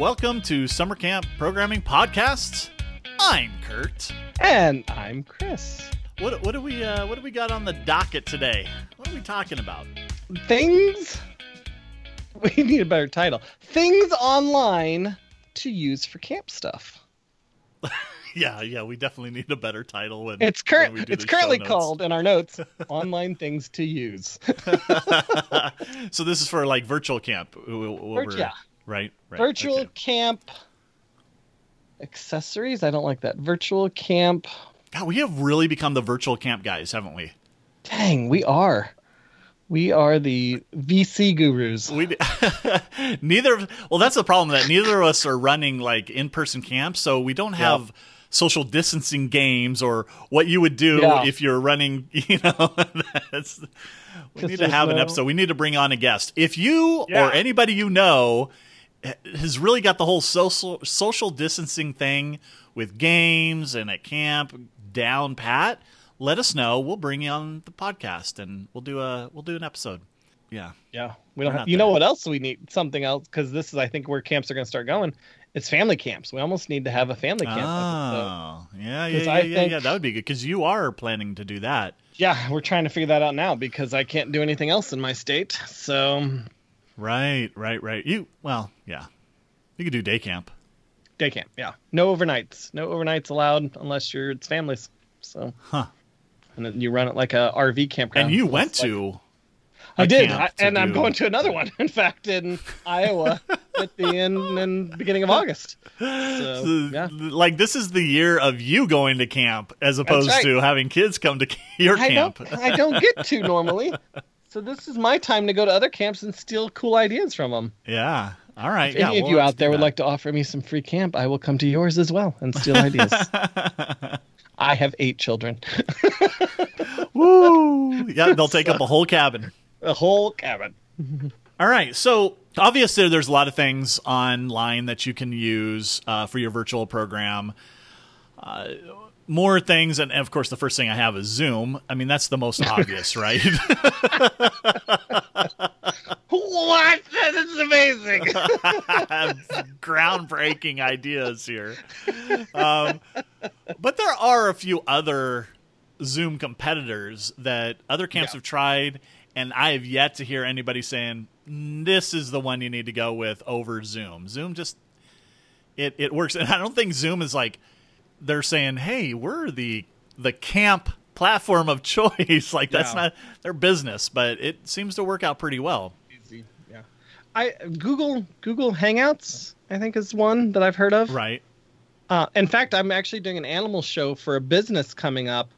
welcome to Summer Camp Programming Podcasts. I'm Curt. And I'm Chris. What what do we uh, what do we got on the docket today? What are we talking about? Things. We need a better title. Things online to use for camp stuff. yeah, yeah, we definitely need a better title. When it's current. It's currently called in our notes online things to use. so this is for like virtual camp. wh- wh- what Virt- we're- yeah. Right. Right. Virtual okay. camp accessories. I don't like that. Virtual camp. God, we have really become the virtual camp guys, haven't we? Dang, we are. We are the VC gurus. We neither. of- Well, that's the problem that neither of us are running like in-person camps, so we don't have social distancing games or what you would do Yeah. if you're running. You know, that's, we need to have there's an episode. We need to bring on a guest. If you Yeah. or anybody you know has really got the whole social social distancing thing with games and at camp down pat, let us know. We'll bring you on the podcast and we'll do a we'll do an episode. Yeah. Yeah, we don't We're have. You know what else we need? Something else because this is, I think, where camps are going to start going. It's family camps. We almost need to have a family camp. episode. Oh, yeah, yeah, yeah, I yeah, think- yeah. That would be good because you are planning to do that, Yeah, we're trying to figure that out now because I can't do anything else in my state. So right? Right? Right? You well, yeah. You could do day camp. day camp. Yeah, no overnights. No overnights allowed unless you're it's families. So Huh. and then you run it like a RV campground. and you So went like- to. I did, I, and I'm going to another one. In fact, in Iowa at the end and beginning of August. So, yeah. Like this is the year of you going to camp as opposed right. to having kids come to your I camp. don't I don't get to normally. So this is my time to go to other camps and steal cool ideas from them. Yeah. All right. If yeah, any of you out there would like to offer me some free camp, I will come to yours as well and steal ideas. I have eight children, Woo! Yeah, they'll take up a whole cabin. a whole cabin. All right. So obviously, there's a lot of things online that you can use uh, for your virtual program. Uh, more things, and of course, the first thing I have is Zoom. I mean, that's the most obvious, right? What? That is amazing. Groundbreaking ideas here. Um, but there are a few other Zoom competitors that other camps Yeah. have tried, and I have yet to hear anybody saying this is the one you need to go with over Zoom. Zoom just it it works, and I don't think Zoom is like they're saying, "Hey, we're the the camp platform of choice." like that's Yeah. not their business, but it seems to work out pretty well. I Google Google Hangouts. I think is one that I've heard of. Right? Uh, in fact, I'm actually doing an animal show for a business coming up.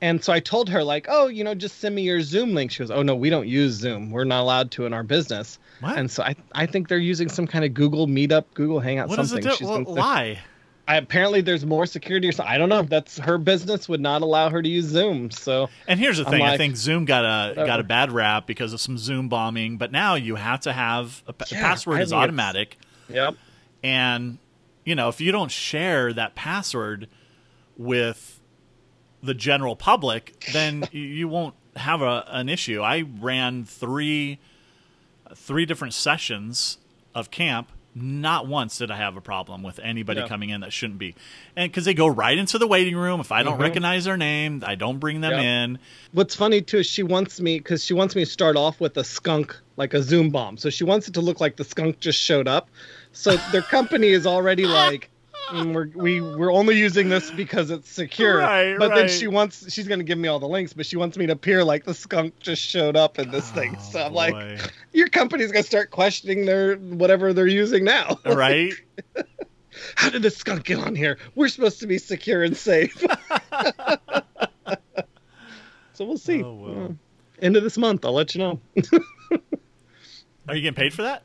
And so I told her, like, oh, you know, just send me your Zoom link. She goes, oh, no, we don't use Zoom. We're not allowed to in our business. What? And so I, I think they're using some kind of Google Meetup, Google Hangout, What does something. it do? Been- Why? I, apparently, there's more security or something. I don't know. That's her business would not allow her to use Zoom. So And here's the I'm thing: I think Zoom got a whatever. got a bad rap because of some Zoom bombing. But now you have to have a, Yeah, password is automatic, yep. and you know if you don't share that password with the general public, then you- you won't have a, an issue. I ran three three different sessions of camp. Not once did I have a problem with anybody Yeah. coming in that shouldn't be, and because they go right into the waiting room. If I don't Mhm. recognize their name, I don't bring them Yep. in. What's funny too is she wants me because she wants me to start off with a skunk, like a Zoom bomb. So she wants it to look like the skunk just showed up. So their company is already like, "Mm, we're we we're only using this because it's secure. Right, but then she wants she's gonna give me all the links, but she wants me to appear like the skunk just showed up in this thing. Oh, So I'm like, your company's gonna start questioning their whatever they're using now. right? How did the skunk get on here? We're supposed to be secure and safe. so we'll see. Oh, well. Uh, end of this month, I'll let you know. Are you getting paid for that?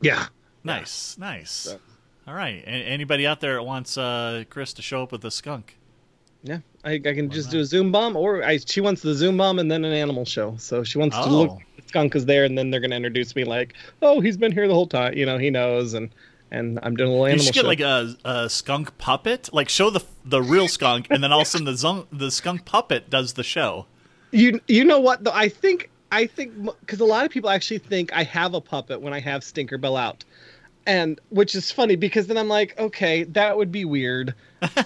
Yeah. Nice, nice. So- All right. A- anybody out there that wants uh, Chris to show up with a skunk? Yeah. I, I can just not? do a Zoom bomb, or I, she wants the Zoom bomb and then an animal show. So she wants to Oh. look. The skunk is there, and then they're going to introduce me like, oh, he's been here the whole time. You know, he knows, and and I'm doing a little You animal should get show. like a, a skunk puppet. Like show the the real skunk, and then all of a sudden the zun- the skunk puppet does the show. You you know what though? I think I think because a lot of people actually think I have a puppet when I have Stinkerbell out. And which is funny because then I'm like, okay, that would be weird.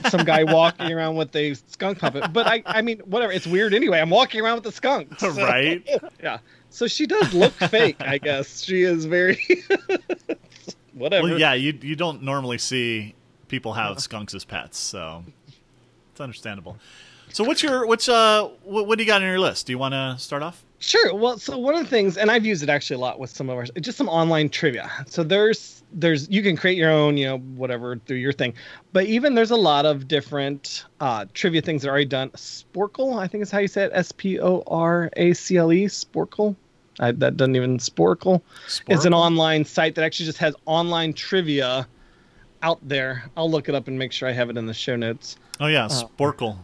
Some guy walking around with a skunk puppet, but I, I mean, whatever. It's weird anyway. I'm walking around with a skunk, so- Right. Yeah. So she does look fake. I guess she is very. whatever. Well, yeah, you you don't normally see people have skunks as pets, so it's understandable. So what's your what's uh what, what do you got on your list? Do you want to start off? Sure. Well, so one of the things, and I've used it actually a lot with some of our, just some online trivia. So there's, there's, you can create your own, you know, whatever through your thing, but even there's a lot of different uh, trivia things that are already done. Sporcle, I think is how you say it. S P O R A C L E. Sporcle. I, that doesn't even Sporcle. It's an online site that actually just has online trivia out there. I'll look it up and make sure I have it in the show notes. Oh yeah, Sporcle,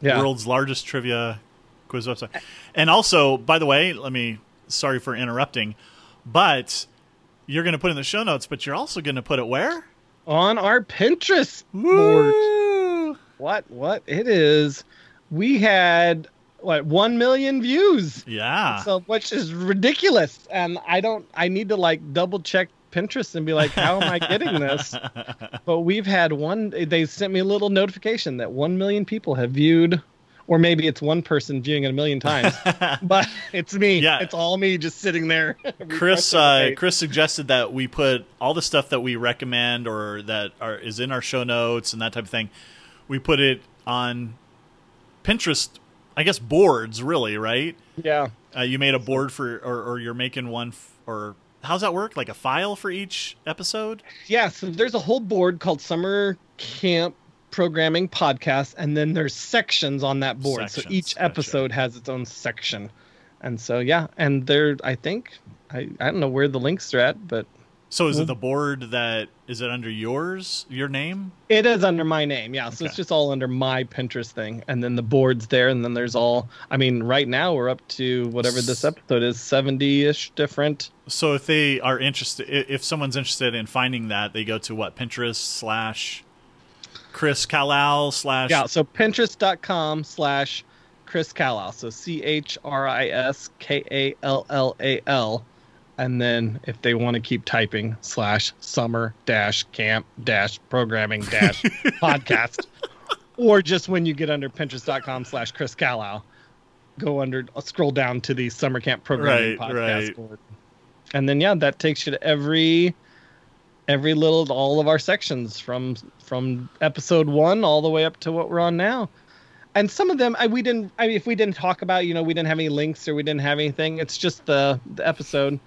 Yeah. world's largest trivia quiz website. And also, by the way, let me sorry for interrupting, but you're going to put in the show notes, but you're also going to put it where? On our Pinterest board. What what it is we had what 1 million views Yeah. so which is ridiculous and i don't i need to like double check pinterest and be like how am i getting this but we've had one they sent me a little notification that 1 million people have viewed or maybe it's one person viewing it a million times but it's me Yeah. it's all me just sitting there Chris uh. Chris suggested that we put all the stuff that we recommend or that are is in our show notes and that type of thing. We put it on Pinterest, I guess boards really, right? yeah Uh, you made a board for or, or you're making one f- or how's that work? Like a file for each episode? Yeah, so there's a whole board called Summer Camp Programming Podcast, and then there's sections on that board. so Sections, each gotcha. episode has its own section. And so yeah, and there I think I, I don't know where the links are at, but So is Well- it hmm? the board that is it under yours, your name? it is under my name. Yeah, so Okay. it's just all under my Pinterest thing. And then the board's there, and then there's all I mean, right now we're up to whatever this episode is, 70 ish different. So if they are interested, if someone's interested in finding that, they go to what Pinterest slash Chris Kallal slash Yeah, so pinterest.com slash Chris Kallal. So C H R I S K A L L A L. And then if they want to keep typing slash summer dash camp dash programming dash podcast. Or just when you get under pinterest.com slash Chris Kallal, go under scroll down to the summer camp programming Right, podcast right. board. And then yeah, that takes you to every every little all of our sections from from episode one all the way up to what we're on now and some of them I, we didn't I mean, if we didn't talk about you know we didn't have any links or we didn't have anything it's just the the episode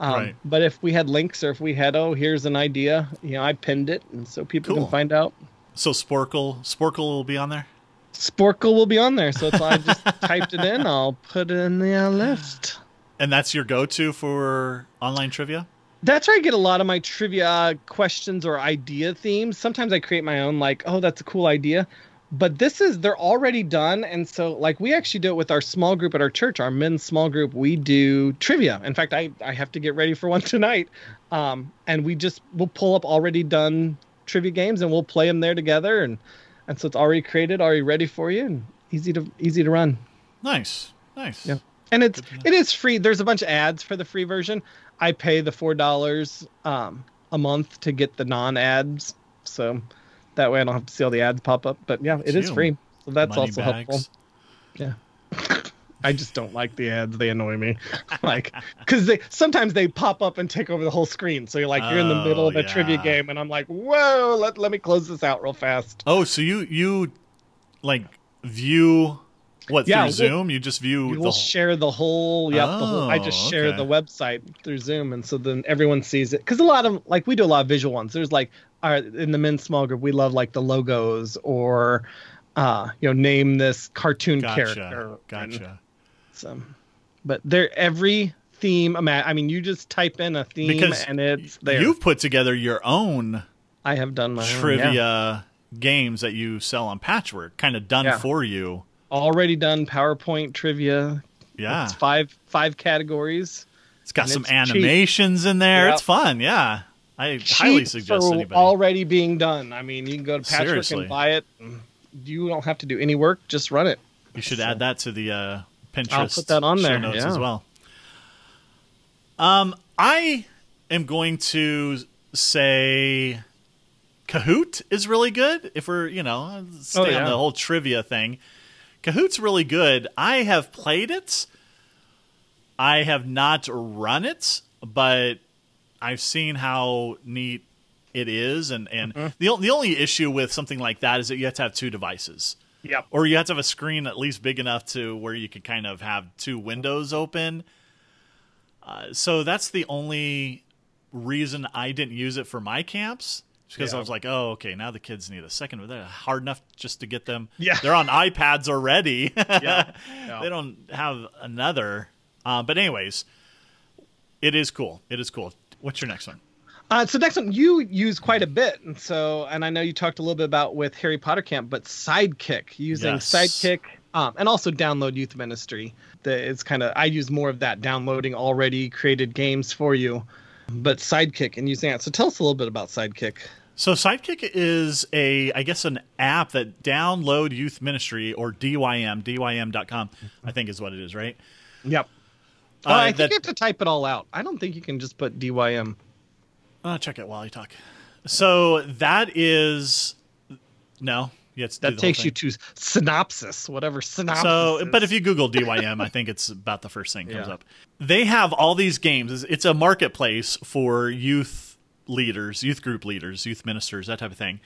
um, Right. but if we had links or if we had oh here's an idea you know i pinned it and so people Cool. can find out So Sporcle, Sporcle will be on there. sporcle will be on there so i just typed it in i'll put it in the uh, list And that's your go-to for online trivia. That's where I get a lot of my trivia questions or idea themes. Sometimes I create my own, like, oh, that's a cool idea. But this is, they're already done. And so, like, we actually do it with our small group at our church, our men's small group. We do trivia. In fact, I, I have to get ready for one tonight. Um, and we just, we'll pull up already done trivia games and we'll play them there together. And, and so it's already created, already ready for you and easy to, easy to run. Nice, nice. Yeah. and it's Good to know. it is free there's a bunch of ads for the free version i pay the four dollars um a month to get the non-ads so that way i don't have to see all the ads pop up but yeah it is free so that's Money also bags. helpful yeah. I just don't like the ads they annoy me. Like because they sometimes they pop up and take over the whole screen so you're like you're in the middle Oh, of a trivia game and i'm like whoa let, let me close this out real fast. Oh, so you you like view what Yeah, through we'll- Zoom? You just view We'll share the whole. Yep, the whole. I just Oh, share okay. the website through Zoom, and so then everyone sees it. Because a lot of like we do a lot of visual ones. There's like our in the men's small group, we love like the logos or, uh, you know, name this cartoon Gotcha, character. and gotcha. So, but they're every theme. I mean, you just type in a theme Because and it's there. You've put together your own I have done my own, trivia yeah. games that you sell on Patchwork, kind of done Yeah. for you. Already done PowerPoint trivia. Yeah, It's five five categories. it's got some it's cheap. animations in there. Yep. It's fun. Yeah, I highly suggest for anybody. already being done. I mean, you can go to Patchwork Seriously. and buy it. You don't have to do any work; just run it. You should So- add that to the uh, Pinterest. I'll put that on there, notes yeah. as well. Um, I am going to say Kahoot is really good. If we're, you know, stay Oh, on the whole trivia thing. Kahoot's really good. I have played it. I have not run it, but I've seen how neat it is. And, and Mm-hmm. the, the only issue with something like that is that you have to have two devices. Yep. Or you have to have a screen at least big enough to where you could kind of have two windows open. Uh, so that's the only reason I didn't use it for my camps. Because I was like, oh, okay, now the kids need a second. But they're hard enough just to get them. Yeah. They're on iPads already. Yeah. Yeah. They don't have another. Uh, but, anyways, it is cool. It is cool. What's your next one? Uh, so next one you use quite a bit, and so and I know you talked a little bit about with Harry Potter Camp, but Sidekick using Yes. Sidekick, um, and also download Youth Ministry. The, it's kind of I use more of that downloading already created games for you, but Sidekick and using that. So tell us a little bit about Sidekick. So Sidekick is a, I guess, an app that download youth ministry or DYM, dym.com, I think is what it is, right? Yep. Uh, oh, I think that- you have to type it all out. I don't think you can just put DYM. Uh, check it while you talk. So that is no, That takes you to synopsis, whatever synopsis. So, is. but if you Google DYM, I think it's about the first thing comes Yeah. up. They have all these games. It's- It's a marketplace for youth leaders, youth group leaders, youth ministers, that type of thing.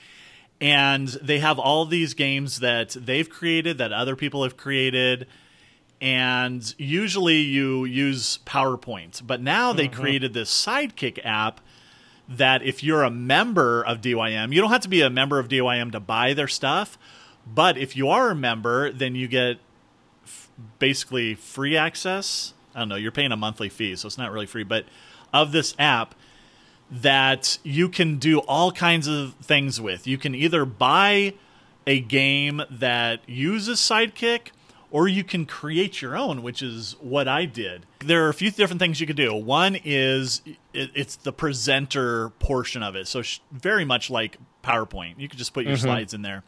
And they have all these games that they've created, that other people have created. And usually you use PowerPoint. But now they mm-hmm. created this Sidekick app that if you're a member of DYM, you don't have to be a member of DYM to buy their stuff. But if you are a member, then you get f- basically free access. I don't know, you're paying a monthly fee, so it's not really free, but of this app that you can do all kinds of things with. You can either buy a game that uses Sidekick or you can create your own, which is what I did. There are a few different things you could do. One is it, it's the presenter portion of it, so sh- very much like PowerPoint. You could just put your slides in there.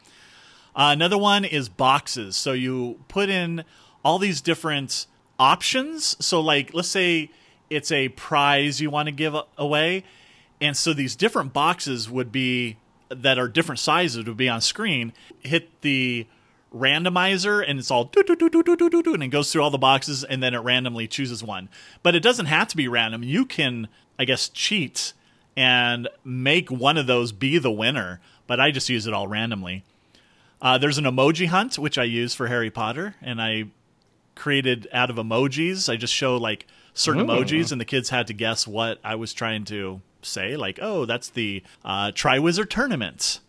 Uh, another one is boxes. So you put in all these different options. So, like, let's say it's a prize you want to give away. And so these different boxes would be that are different sizes would be on screen. Hit the randomizer and it's all do do do do do do do do and it goes through all the boxes and then it randomly chooses one. But it doesn't have to be random. You can, I guess, cheat and make one of those be the winner. But I just use it all randomly. Uh, there's an emoji hunt which I use for Harry Potter, and I created out of emojis. I just show like certain emojis, and the kids had to guess what I was trying to say. Like, oh, that's the uh, Triwizard Tournament,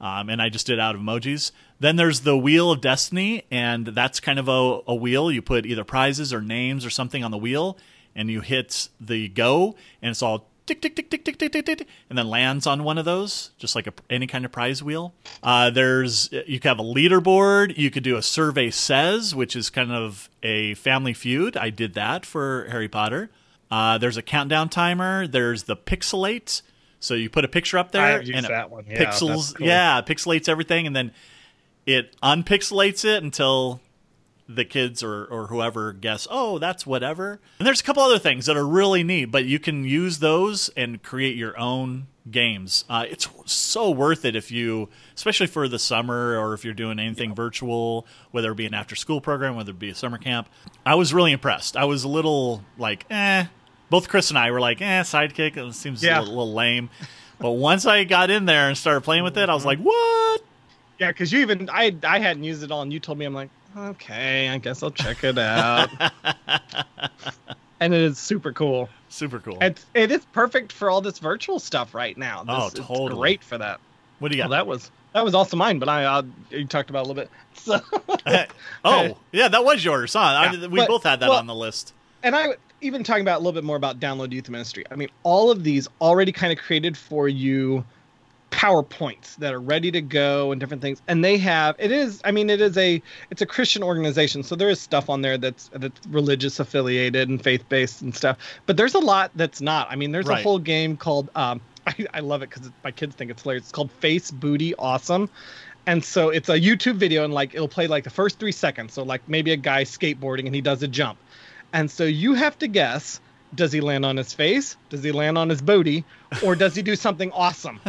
um, and I just did out of emojis. Then there's the Wheel of Destiny, and that's kind of a, a wheel. You put either prizes or names or something on the wheel, and you hit the go, and it's all tick tick tick tick tick tick tick, tick and then lands on one of those, just like a, any kind of prize wheel. Uh, there's you could have a leaderboard. You could do a survey says, which is kind of a Family Feud. I did that for Harry Potter. Uh, there's a countdown timer. There's the pixelate. So you put a picture up there, and it one. Yeah, pixels, cool. yeah, pixelates everything, and then it unpixelates it until the kids or, or whoever guess, oh, that's whatever. And there's a couple other things that are really neat, but you can use those and create your own games. Uh, it's so worth it if you, especially for the summer or if you're doing anything virtual, whether it be an after school program, whether it be a summer camp. I was really impressed. I was a little like, eh. Both Chris and I were like, eh, sidekick. It seems Yeah. a little, little lame. But once I got in there and started playing with it, I was like, what? Yeah, because you even I I hadn't used it all, and you told me I'm like, okay, I guess I'll check it out. and it is super cool. Super cool. It's it is perfect for all this virtual stuff right now. Oh, This- it's totally. great for that. what do you got? Well, that was that was also mine, but I uh, you talked about it a little bit. So, oh, yeah, that was yours, huh? I- we but- both had that well- on the list. and I even talking about a little bit more about download youth ministry. I mean, all of these already kind of created for you PowerPoints that are ready to go and different things. And they have it is I mean it is a it's a Christian organization, so there is stuff on there that's that's religious affiliated and faith based and stuff. But there's a lot that's not. I mean, there's a whole game called um I, I love it because my kids think it's hilarious. It's called Face Booty Awesome. And so it's a YouTube video and like it'll play like the first three seconds. So like maybe a guy skateboarding and he does a jump. And so you have to guess does he land on his face? Does he land on his booty? Or does he do something awesome?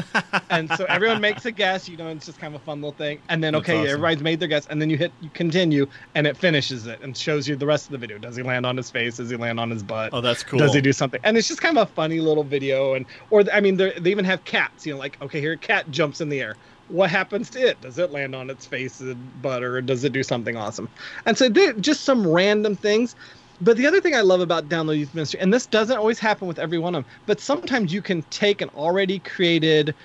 and so everyone makes a guess. You know, it's just kind of a fun little thing. And then, That's okay, awesome. everybody's made their guess. And then you hit you continue, and it finishes it and shows you the rest of the video. Does he land on his face? Does he land on his butt? Oh, that's cool. Does he do something? And it's just kind of a funny little video. And or I mean, they're- even have cats. You know, like okay, here a cat jumps in the air. What happens to it? Does it land on its face and butt, or does it do something awesome? And so just some random things. But the other thing I love about Download Youth Ministry, and this doesn't always happen with every one of them, but sometimes you can take an already created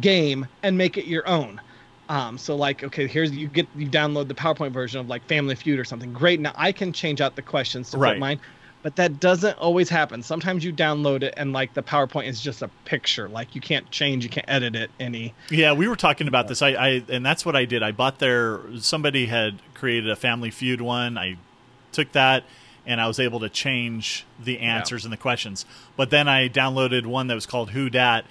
game and make it your own. Um, so like, okay, here's you get you download the PowerPoint version of like Family Feud or something. Great. Now I can change out the questions to Right. fit mine, but that doesn't always happen. Sometimes you download it and like the PowerPoint is just a picture. Like you can't change, you can't edit it any. Yeah, we were talking about this. I, I and that's what I did. I bought their somebody had created a Family Feud one. I took that and I was able to change the answers and the questions. But then I downloaded one that was called Who Dat,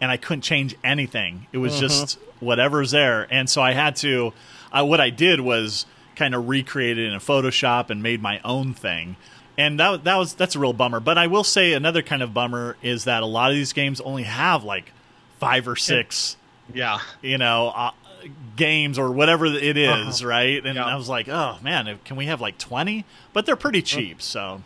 and I couldn't change anything. It was just whatever's there, and so I had to. I, what I did was kind of recreate it in Photoshop and made my own thing. And that that was that's a real bummer. But I will say another kind of bummer is that a lot of these games only have like five or six Yeah. you know, uh, games or whatever it is, Uh-huh. right? And Yeah. I was like, oh man, can we have like twenty? But they're pretty cheap, so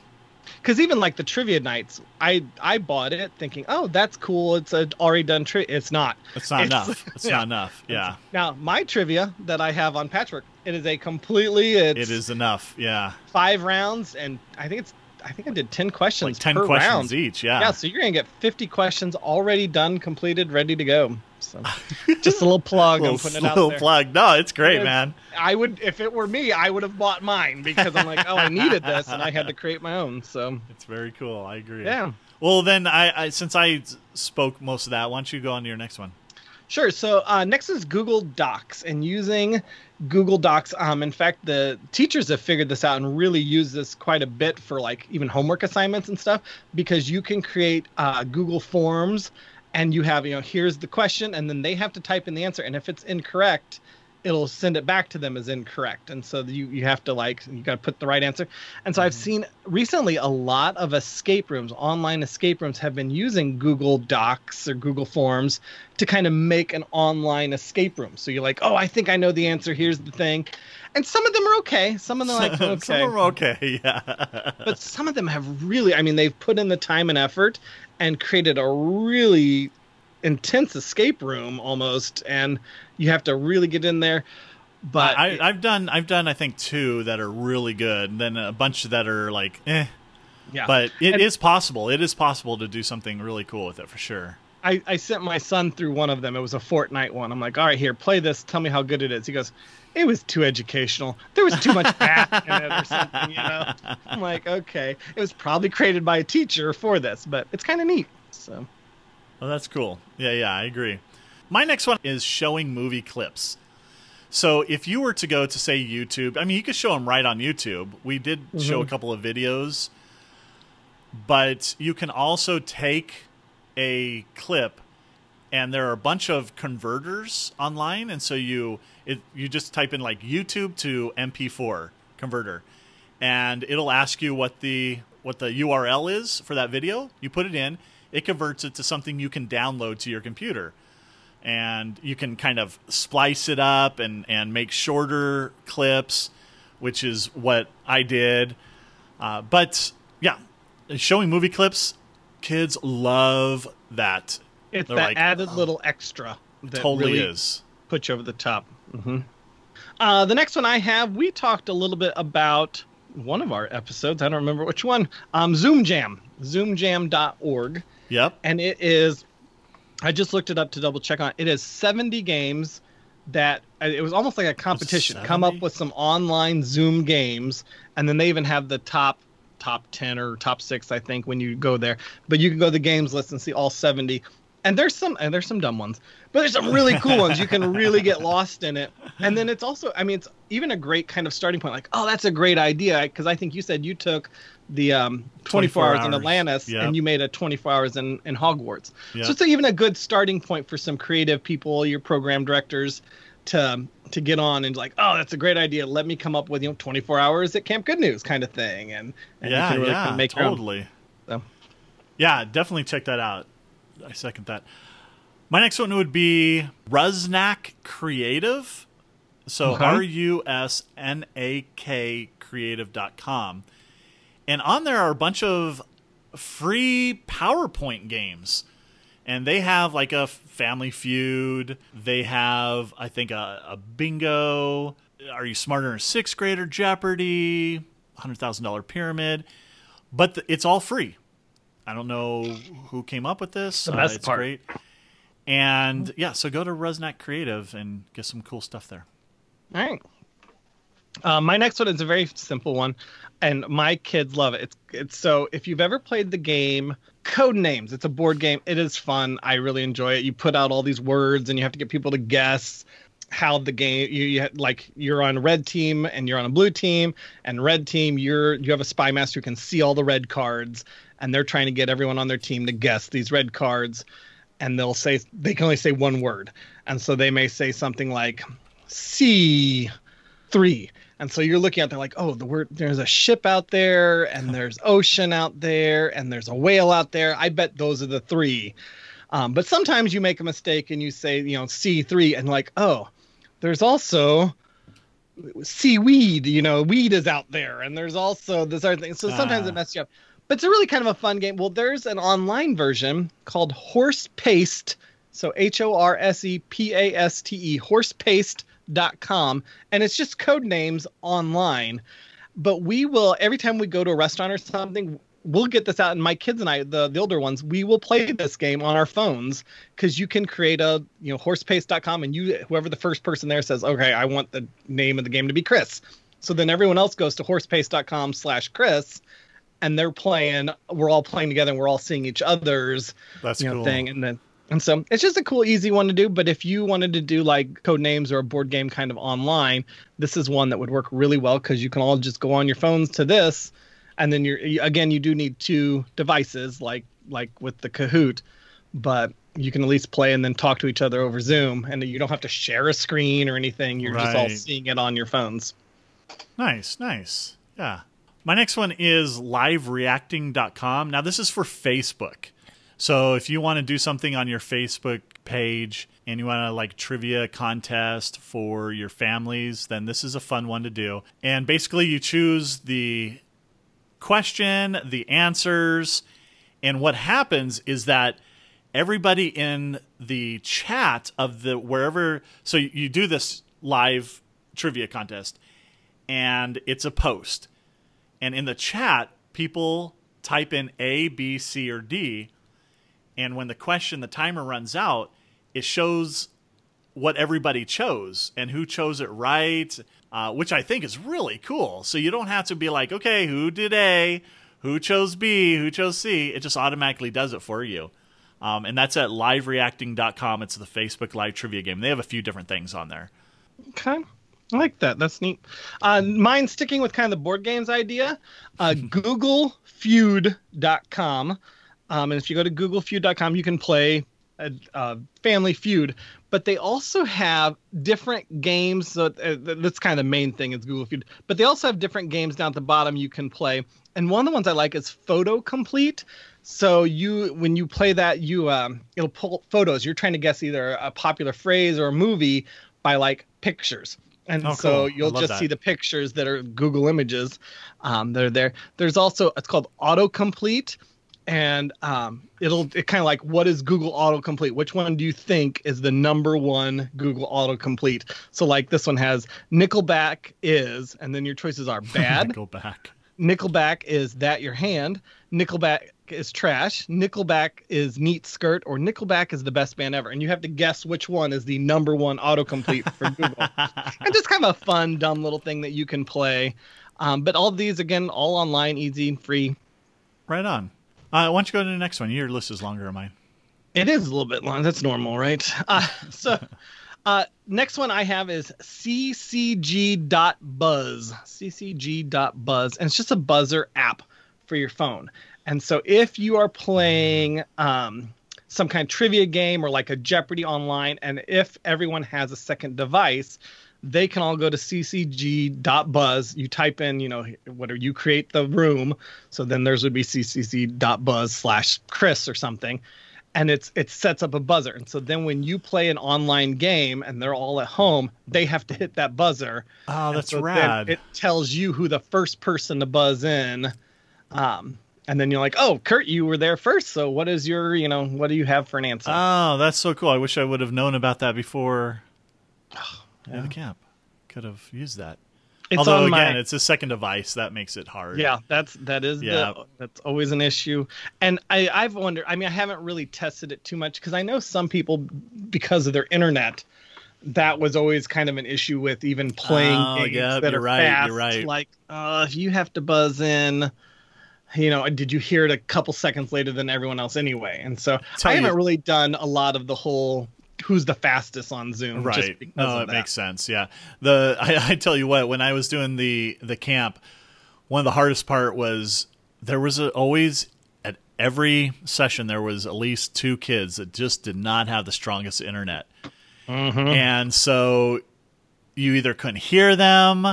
Because even like the trivia nights, I I bought it thinking, oh, that's cool. It's a already done trivia. It's not. it's not It's- enough. It's yeah. not enough. Yeah, Now my trivia that I have on Patchwork, it is a completely. It's it is enough. Yeah, five rounds, and I think it's. I think I did ten questions. like ten per questions round. each. Yeah. Yeah, so you're gonna get 50 questions already done, completed, ready to go. So, just a little plug. I'm little, putting it out little there. plug. No, it's great, man. I would, if it were me, I would have bought mine because I'm like, oh, I needed this, and I had to create my own. So, It's very cool. I agree. yeah, Well, then I, I since I spoke most of that, why don't you go on to your next one? Sure. So, uh, next is Google Docs, and using Google Docs. Um, in fact, the teachers have figured this out and really use this quite a bit for like even homework assignments and stuff because you can create uh, Google Forms and you have you know here's the question and then they have to type in the answer and if it's incorrect it'll send it back to them as incorrect. And so you you have to like you got to put the right answer. And so i've mm-hmm. seen recently a lot of escape rooms online escape rooms have been using google docs or google forms to kind of make an online escape room. So you're like oh i think i know the answer. Here's the thing. And some of them are okay. Some of them are like okay Some are okay. Yeah. but some of them have really i mean they've put in the time and effort and created a really intense escape room almost and you have to really get in there. But I, I've done I've done I think two that are really good, and then a bunch that are like eh. yeah. But it is And- possible. It is possible to do something really cool with it for sure. I, I sent my son through one of them. It was a fortnite one. I'm like all right here play this. Tell me how good it is. He goes it was too educational. There was too much math in it or something you know? I'm like okay. It was probably created by a teacher for this but it's kind of neat so Oh, that's cool. Yeah, yeah, I agree. My next one is showing movie clips. So if you were to go to say YouTube, I mean, you could show them right on YouTube. We did show a mm-hmm. couple of videos, but you can also take a clip, and there are a bunch of converters online, and so you it you just type in like YouTube to MP4 converter, and it'll ask you what the what the URL is for that video. You put it in, it converts it to something you can download to your computer and you can kind of splice it up and, and make shorter clips, which is what I did. Uh, but yeah, showing movie clips, kids love that. it's They're that like, added "Oh, little extra that totally really is. put you over the top. hmm Uh, the next one I have, we talked a little bit about one of our episodes. I don't remember which one. Um, Zoom Jam, zoomjam.org. Yep. And it is, I just looked it up to double check on it. Is 70 games that uh, it was almost like a competition. Come up with some online Zoom games. And then they even have the top top 10 or top 6 I think when you go there. But you can go to the games list and see all 70 and there's some and there's some dumb ones but there's some really cool ones you can really get lost in it and then it's also i mean it's even a great kind of starting point like oh that's a great idea because i think you said you took the um, 24, 24 hours, in atlantis Yep. and you made a 24 hours in, in hogwarts Yep. so it's even a good starting point for some creative people your program directors to to get on and like oh that's a great idea let me come up with you know 24 hours at camp good news kind of thing and, and you yeah, really kind yeah, of make totally. So, Yeah, definitely check that out. I second that. My next one would be Rusnak Creative. So Okay. R U S N A K creative.com. And on there are a bunch of free PowerPoint games. And they have like a Family Feud. They have, I think, a, a bingo. Are you smarter than a sixth grader? Jeopardy, $100,000 pyramid. But th- it's all free. I don't know who came up with this. The best uh, it's part. great. And yeah, so go to Rusnak Creative and get some cool stuff there. All right. Uh, my next one is a very simple one, and my kids love it. It's it's so if you've ever played the game Code Names, it's a board game. It is fun. I really enjoy it. You put out all these words, and you have to get people to guess how the game you, you like you're on red team and you're on a blue team and red team you're you have a spy master who can see all the red cards and they're trying to get everyone on their team to guess these red cards and they'll say they can only say one word and so they may say something like c three. And so you're looking at there like oh the word there's a ship out there and there's ocean out there and there's a whale out there. I bet those are the three. Um, but sometimes you make a mistake and you say you know c3 and like oh there's also seaweed you know weed is out there and there's also this other thing. So sometimes Ah. it messes you up. But it's a really kind of a fun game. Well there's an online version called horse paste. So h-o-r-s-e-p-a-s-t-e horsepaste.com and it's just code names online but we will every time we go to a restaurant or something we'll get this out and my kids and i the, the older ones we will play this game on our phones because you can create a you know horsepaste.com and you whoever the first person there says okay i want the name of the game to be chris so then everyone else goes to horsepaste.com slash chris and they're playing we're all playing together and we're all seeing each other's That's you know cool. thing and then and so it's just a cool easy one to do but if you wanted to do like code names or a board game kind of online this is one that would work really well because you can all just go on your phones to this and then you're again you do need two devices like like with the kahoot but you can at least play and then talk to each other over zoom and you don't have to share a screen or anything you're just all seeing it on your phones Nice, nice. Yeah. My next one is livereacting.com. Now, this is for Facebook. So, if you want to do something on your Facebook page and you want to like trivia contest for your families, then this is a fun one to do. And basically, you choose the question, the answers, and what happens is that everybody in the chat of the wherever so you- do this live trivia contest and it's a post. And in the chat, people type in A, B, C, or D. And when the question, the timer runs out, it shows what everybody chose and who chose it right, uh, which I think is really cool. So you don't have to be like, okay, who did A, who chose B, who chose C. It just automatically does it for you. Um, and that's at livereacting.com. It's the Facebook Live trivia game. They have a few different things on there. Okay. I like that. That's neat. Uh, mine sticking with kind of the board games idea. Uh, Googlefeud.com. Um, and if you go to googlefeud.com, you can play a, a Family Feud. But they also have different games. So uh, that's kind of the main thing is Google Feud. But they also have different games down at the bottom you can play. And one of the ones I like is Photo Complete. So you, when you play that, you um, it'll pull photos. You're trying to guess either a popular phrase or a movie by like pictures. And Oh, so cool. You'll just that. see the pictures that are Google images um, that are there. There's also it's called autocomplete, and um, it'll it kind of like what is Google autocomplete? Which one do you think is the number one Google autocomplete? So like this one has Nickelback is, and then your choices are bad. Nickelback. Nickelback is that your hand. Nickelback is trash. Nickelback is neat skirt, or Nickelback is the best band ever. And you have to guess which one is the number one autocomplete for Google. and just kind of a fun, dumb little thing that you can play. Um, but all of these again, all online, easy, free. Right on. Uh, why don't you go to the next one? Your list is longer than mine. It is a little bit long. That's normal, right? Uh, so, uh, next one I have is ccg.buzz. ccg.buzz. And it's just a buzzer app for your phone. And so if you are playing um, some kind of trivia game or like a Jeopardy online, and if everyone has a second device, they can all go to ccg.buzz. You type in, you know, whatever you create the room. So then theirs would be ccg.buzz slash Chris or something. And it's it sets up a buzzer. And so then when you play an online game and they're all at home, they have to hit that buzzer. Oh, that's so rad. It tells you who the first person to buzz in. Um, and then you're like, oh, Curt, you were there first. So what is your, you know, what do you have for an answer? Oh, that's so cool. I wish I would have known about that before yeah. the camp. Could have used that. It's Although again, my- it's a second device that makes it hard. Yeah, that's that is Yeah. the that's always an issue. And I I've wondered. I mean, I haven't really tested it too much because I know some people because of their internet. That was always kind of an issue with even playing Oh, games yep, that you're are right, you're fast. right. Like, uh, if you have to buzz in, you know, did you hear it a couple seconds later than everyone else anyway? And so Tell I you- haven't really done a lot of the whole who's the fastest on Zoom. Right no it makes sense yeah the I, I tell you what when i was doing the the camp one of the hardest part was there was a, always at every session there was at least two kids that just did not have the strongest internet Mm-hmm. and so you either couldn't hear them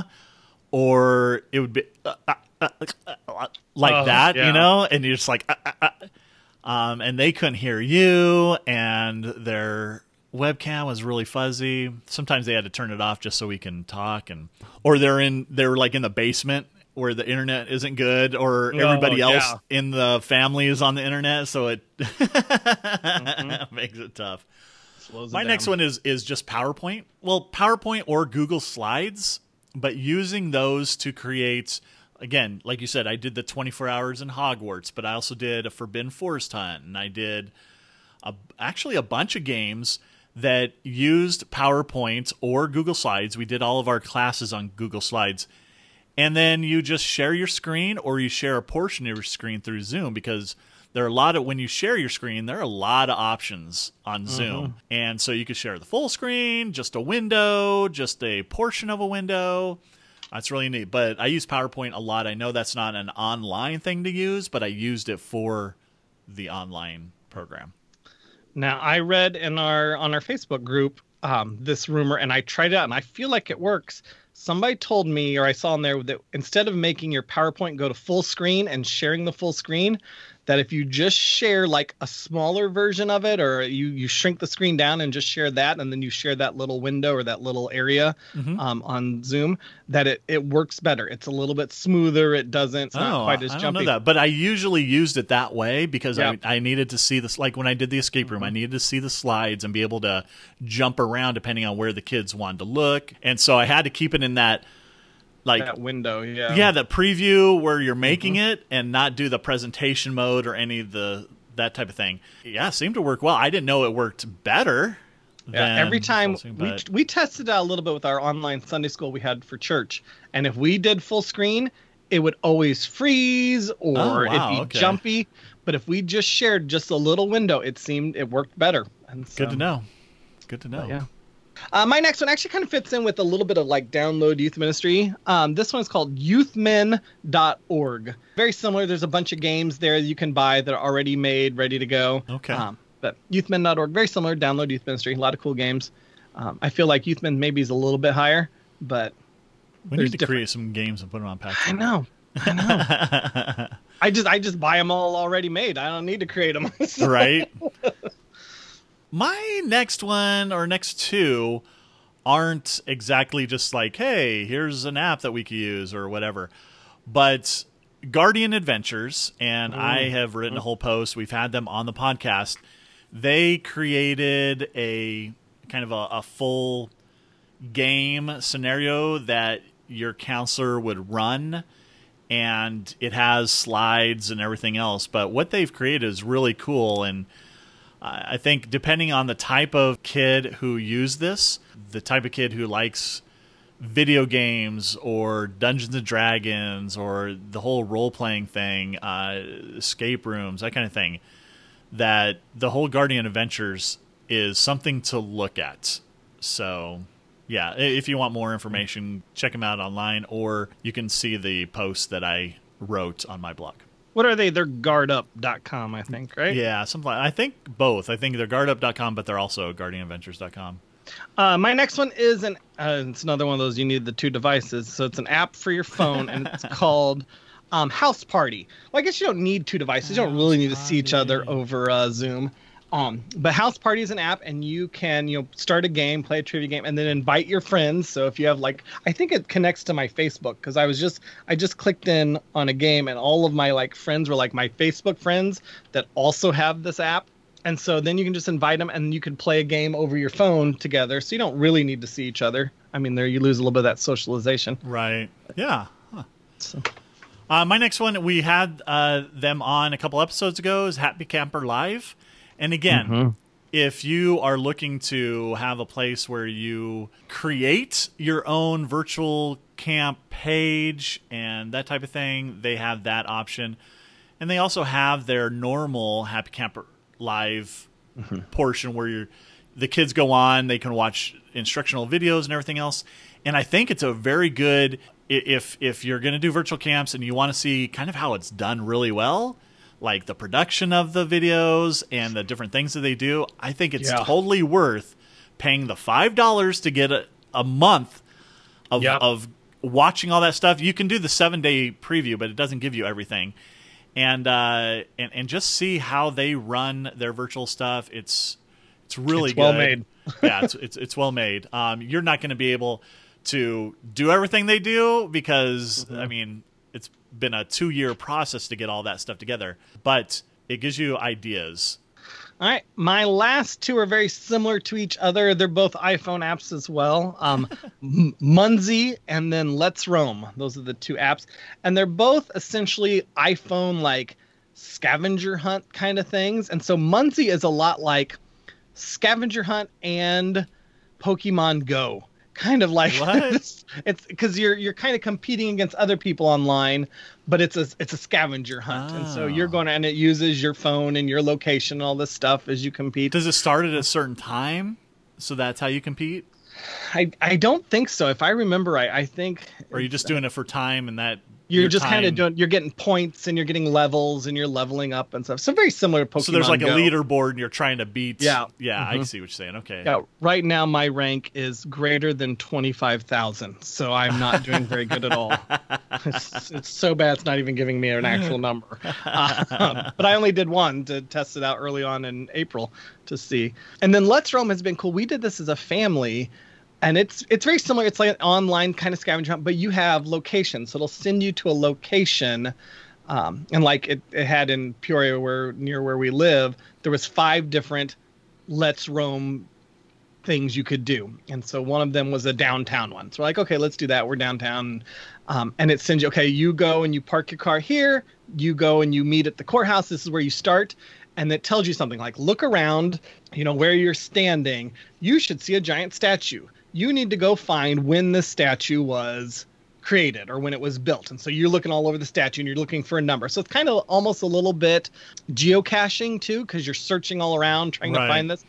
or it would be uh, uh, uh, uh, like Oh, that yeah. you know and you're just like uh, uh, uh. um, and they couldn't hear you and their webcam was really fuzzy sometimes they had to turn it off just so we can talk and or they're in they're like in the basement where the internet isn't good or Oh, everybody else yeah. in the family is on the internet so it Mm-hmm. makes it tough Slows it my next one is is just PowerPoint. Well, PowerPoint or Google Slides, but using those to create again, like you said, I did the 24 hours in Hogwarts, but I also did a Forbidden Forest hunt and I did a, actually a bunch of games that used PowerPoint or Google Slides. We did all of our classes on Google Slides. And then you just share your screen or you share a portion of your screen through Zoom because there are a lot of when you share your screen, there are a lot of options on mm-hmm. Zoom. And so you could share the full screen, just a window, just a portion of a window. That's really neat. But I use PowerPoint a lot. I know that's not an online thing to use, but I used it for the online program. Now I read in our on our Facebook group um, this rumor, and I tried it out, and I feel like it works. Somebody told me, or I saw in there that instead of making your PowerPoint go to full screen and sharing the full screen, that if you just share like a smaller version of it, or you you shrink the screen down and just share that, and then you share that little window or that little area Mhm. um, on Zoom, that it it works better. It's a little bit smoother. It doesn't. It's not quite as Oh, I don't jumpy. know that, but I usually used it that way because. I, I needed to see this. Like when I did the escape room, I needed to see the slides and be able to jump around depending on where the kids wanted to look, and so I had to keep it in that like that window, yeah. yeah, the preview where you're making mm-hmm. it and not do the presentation mode or any of the that type of thing. Yeah, seemed to work well. I didn't know it worked better. Yeah, every time we we tested out a little bit with our online Sunday school we had for church, and if we did full screen, it would always freeze or Oh, it'd be okay. jumpy. But if we just shared just a little window, it seemed it worked better. And so, good to know. Good to know. Yeah. Uh, my next one actually kind of fits in with a little bit of like download youth ministry. Um, this one's called youthmen.org. Very similar. There's a bunch of games there you can buy that are already made, ready to go. Okay. Um, but youthmen.org, very similar. Download youth ministry. A lot of cool games. Um, I feel like youthmen maybe is a little bit higher, but We need to different- create some games and put them on pack? I know. I know. I just I just buy them all already made. I don't need to create them. right? My next one or next two aren't exactly just like, hey, here's an app that we could use or whatever. But Guardian Adventures, and I have written a whole post, we've had them on the podcast. They created a kind of a, a full game scenario that your counselor would run and it has slides and everything else but what they've created is really cool and I think depending on the type of kid who used this, the type of kid who likes video games or Dungeons and Dragons or the whole role playing thing, uh, escape rooms, that kind of thing, that the whole Guardian Adventures is something to look at. So, yeah, if you want more information, check them out online or you can see the post that I wrote on my blog. What are they? They're guardup.com, I think, right? Yeah, something like, I think both. I think they're guardup.com, but they're also guardianadventures.com. Uh, my next one is an. Uh, it's another one of those you need the two devices. So it's an app for your phone, and it's called um, House Party. Well, I guess you don't need two devices. You don't really need to see each other over uh, Zoom. Um, but House Party is an app, and you can you know start a game, play a trivia game, and then invite your friends. So if you have like, I think it connects to my Facebook because I was just I just clicked in on a game, and all of my like friends were like my Facebook friends that also have this app. And so then you can just invite them, and you can play a game over your phone together. So you don't really need to see each other. I mean, there you lose a little bit of that socialization. Right. Yeah. Huh. So. Uh, my next one, we had uh, them on a couple episodes ago, is Happy Camper Live. And again, Mm-hmm. if you are looking to have a place where you create your own virtual camp page and that type of thing, they have that option. And they also have their normal Happy Camper Live portion where you're, the kids go on, they can watch instructional videos and everything else. And I think it's a very good if if you're going to do virtual camps and you want to see kind of how it's done really well, like the production of the videos and the different things that they do. I think it's Yeah. totally worth paying the five dollars to get a, a month of Yep. of watching all that stuff. You can do the seven day preview, but it doesn't give you everything. And uh, and and just see how they run their virtual stuff. It's it's really It's well made. yeah, it's, it's it's well made. Um, you're not going to be able to do everything they do because Mm-hmm. I mean it's been a two year process to get all that stuff together, but it gives you ideas. All right, my last two are very similar to each other. They're both iPhone apps as well. Um, M- Munzee and then Let's Roam. Those are the two apps, and they're both essentially iPhone like scavenger hunt kind of things. And so Munzee is a lot like scavenger hunt and Pokemon Go. Kind of like What? it's because you're you're kind of competing against other people online, but it's a it's a scavenger hunt, and so Oh. you're going to and it uses your phone and your location and all this stuff as you compete. Does it start at a certain time? So that's how you compete, I I don't think so. If I remember right, I think or are you just doing it for time and that you're your just kind of doing you're getting points and you're getting levels and you're leveling up and stuff. So very similar to Pokemon. So there's like a leaderboard and you're trying to beat. Yeah. yeah, I Mhm. see what you're saying. Okay, Yeah, right now my rank is greater than twenty five thousand, so I'm not doing very good at all. It's, it's so bad it's not even giving me an actual number. Um, but I only did one to test it out early on in April to see. And then Let's Roam has been cool. We did this as a family, and it's it's very similar. It's like an online kind of scavenger hunt, but you have locations, so it'll send you to a location. Um, and like it, it had in Peoria, where near where we live, there was five different Let's Roam things you could do. And so one of them was a downtown one. So we're like, okay, let's do that. We're downtown. Um, and it sends you, okay, you go and you park your car here. You go and you meet at the courthouse. This is where you start. And it tells you something like, look around, you know, where you're standing. You should see a giant statue. You need to go find when the statue was created or when it was built. And so you're looking all over the statue and you're looking for a number. So it's kind of almost a little bit geocaching too, because you're searching all around trying Right. to find this.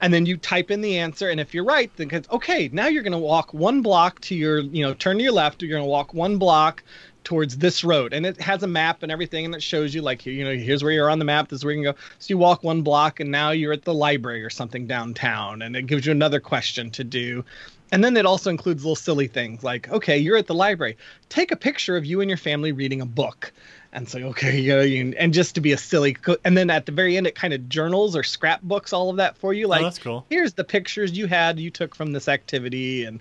And then you type in the answer. And if you're right, then okay, now you're going to walk one block to your, you know, turn to your left. You're going to walk one block towards this road. And it has a map and everything. And it shows you, like, you know, here's where you're on the map. This is where you can go. So you walk one block and now you're at the library or something downtown. And it gives you another question to do. And then it also includes little silly things like, okay, you're at the library. Take a picture of you and your family reading a book. And so, okay, you know, you, and just to be a silly, co- and then at the very end, it kind of journals or scrapbooks all of that for you. Oh, like, oh, that's cool. here's the pictures you had, you took from this activity, and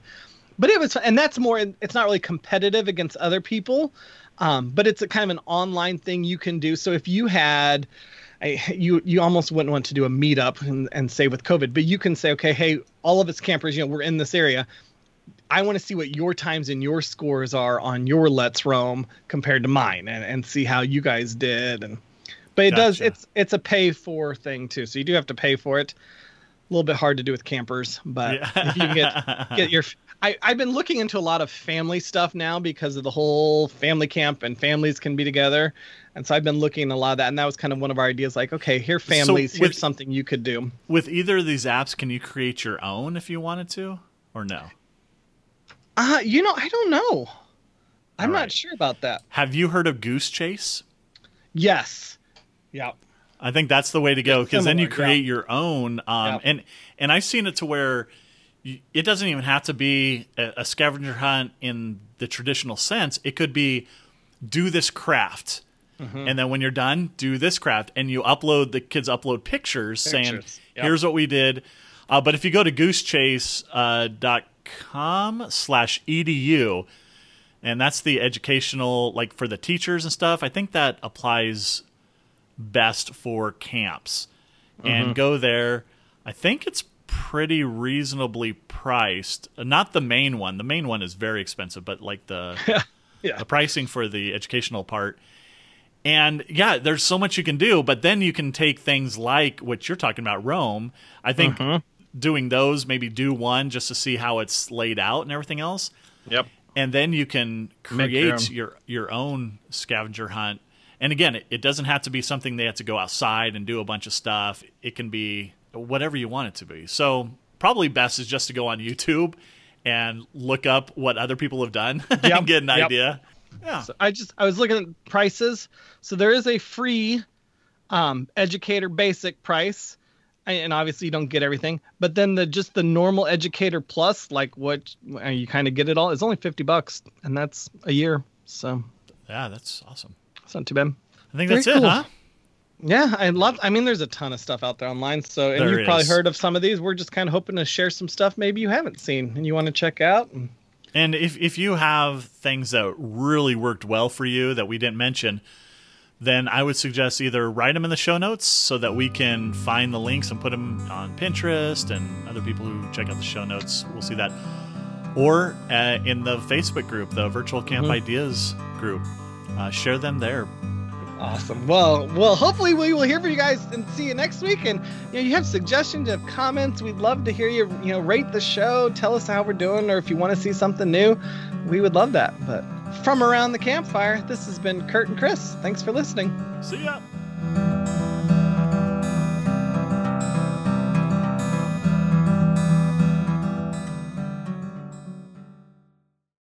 but it was, and that's more. It's not really competitive against other people, um, but it's a kind of an online thing you can do. So if you had I, you you almost wouldn't want to do a meetup and, and say with COVID, but you can say, okay, hey, all of us campers, you know, we're in this area. I want to see what your times and your scores are on your Let's Roam compared to mine, and, and see how you guys did. And but it does it's it's a pay for thing too, so you do have to pay for it. A little bit hard to do with campers, but Yeah. if you get get your I, I've been looking into a lot of family stuff now because of the whole family camp and families can be together. And so I've been looking a lot of that. And that was kind of one of our ideas like, okay, here, families, with- here's something you could do. With either of these apps, can you create your own if you wanted to, or no? Uh, you know, I don't know. I'm All not sure about that. Have you heard of Goose Chase? Yes. Yeah. I think that's the way to go because then you Similar, yeah. create your own. Um, Yeah. and and I've seen it to where it doesn't even have to be a, scavenger hunt in the traditional sense. It could be do this craft. Mm-hmm. And then when you're done, do this craft, and you upload the kids upload pictures, saying, yep. "Here's what we did." Uh, but if you go to goosechase.com slash edu, and that's the educational, like for the teachers and stuff, I think that applies best for camps. And go there. I think it's pretty reasonably priced. Not the main one. The main one is very expensive, but like the Yeah. the pricing for the educational part. And yeah, there's so much you can do, but then you can take things like what you're talking about, Roam. I think doing those, maybe do one just to see how it's laid out and everything else. Yep. And then you can create your your own scavenger hunt. And again, it, it doesn't have to be something they have to go outside and do a bunch of stuff. It can be whatever you want it to be. So probably best is just to go on YouTube and look up what other people have done Yep, and get an yep. idea. Yeah. So I just I was looking at prices. So there is a free um, educator basic price, and- obviously you don't get everything. But then the just the normal educator plus, like what uh, you kind of get it all, is only fifty bucks, and that's a year. So Yeah, that's awesome. it's not too bad. I think Very that's it, huh? Yeah, I love. I mean, there's a ton of stuff out there online. So, and There you've probably heard of some of these. We're just kind of hoping to share some stuff maybe you haven't seen and you want to check out. And And if if you have things that really worked well for you that we didn't mention, then I would suggest either write them in the show notes so that we can find the links and put them on Pinterest and other people who check out the show notes will see that, or uh, in the Facebook group, the Virtual Camp Mhm. Ideas group, uh, share them there. Awesome. Well, well, hopefully we will hear from you guys and see you next week. And you know, you have suggestions, you have comments. We'd love to hear you. You know, rate the show, tell us how we're doing, or if you want to see something new, we would love that. But from around the campfire, this has been Curt and Chris. Thanks for listening. See ya.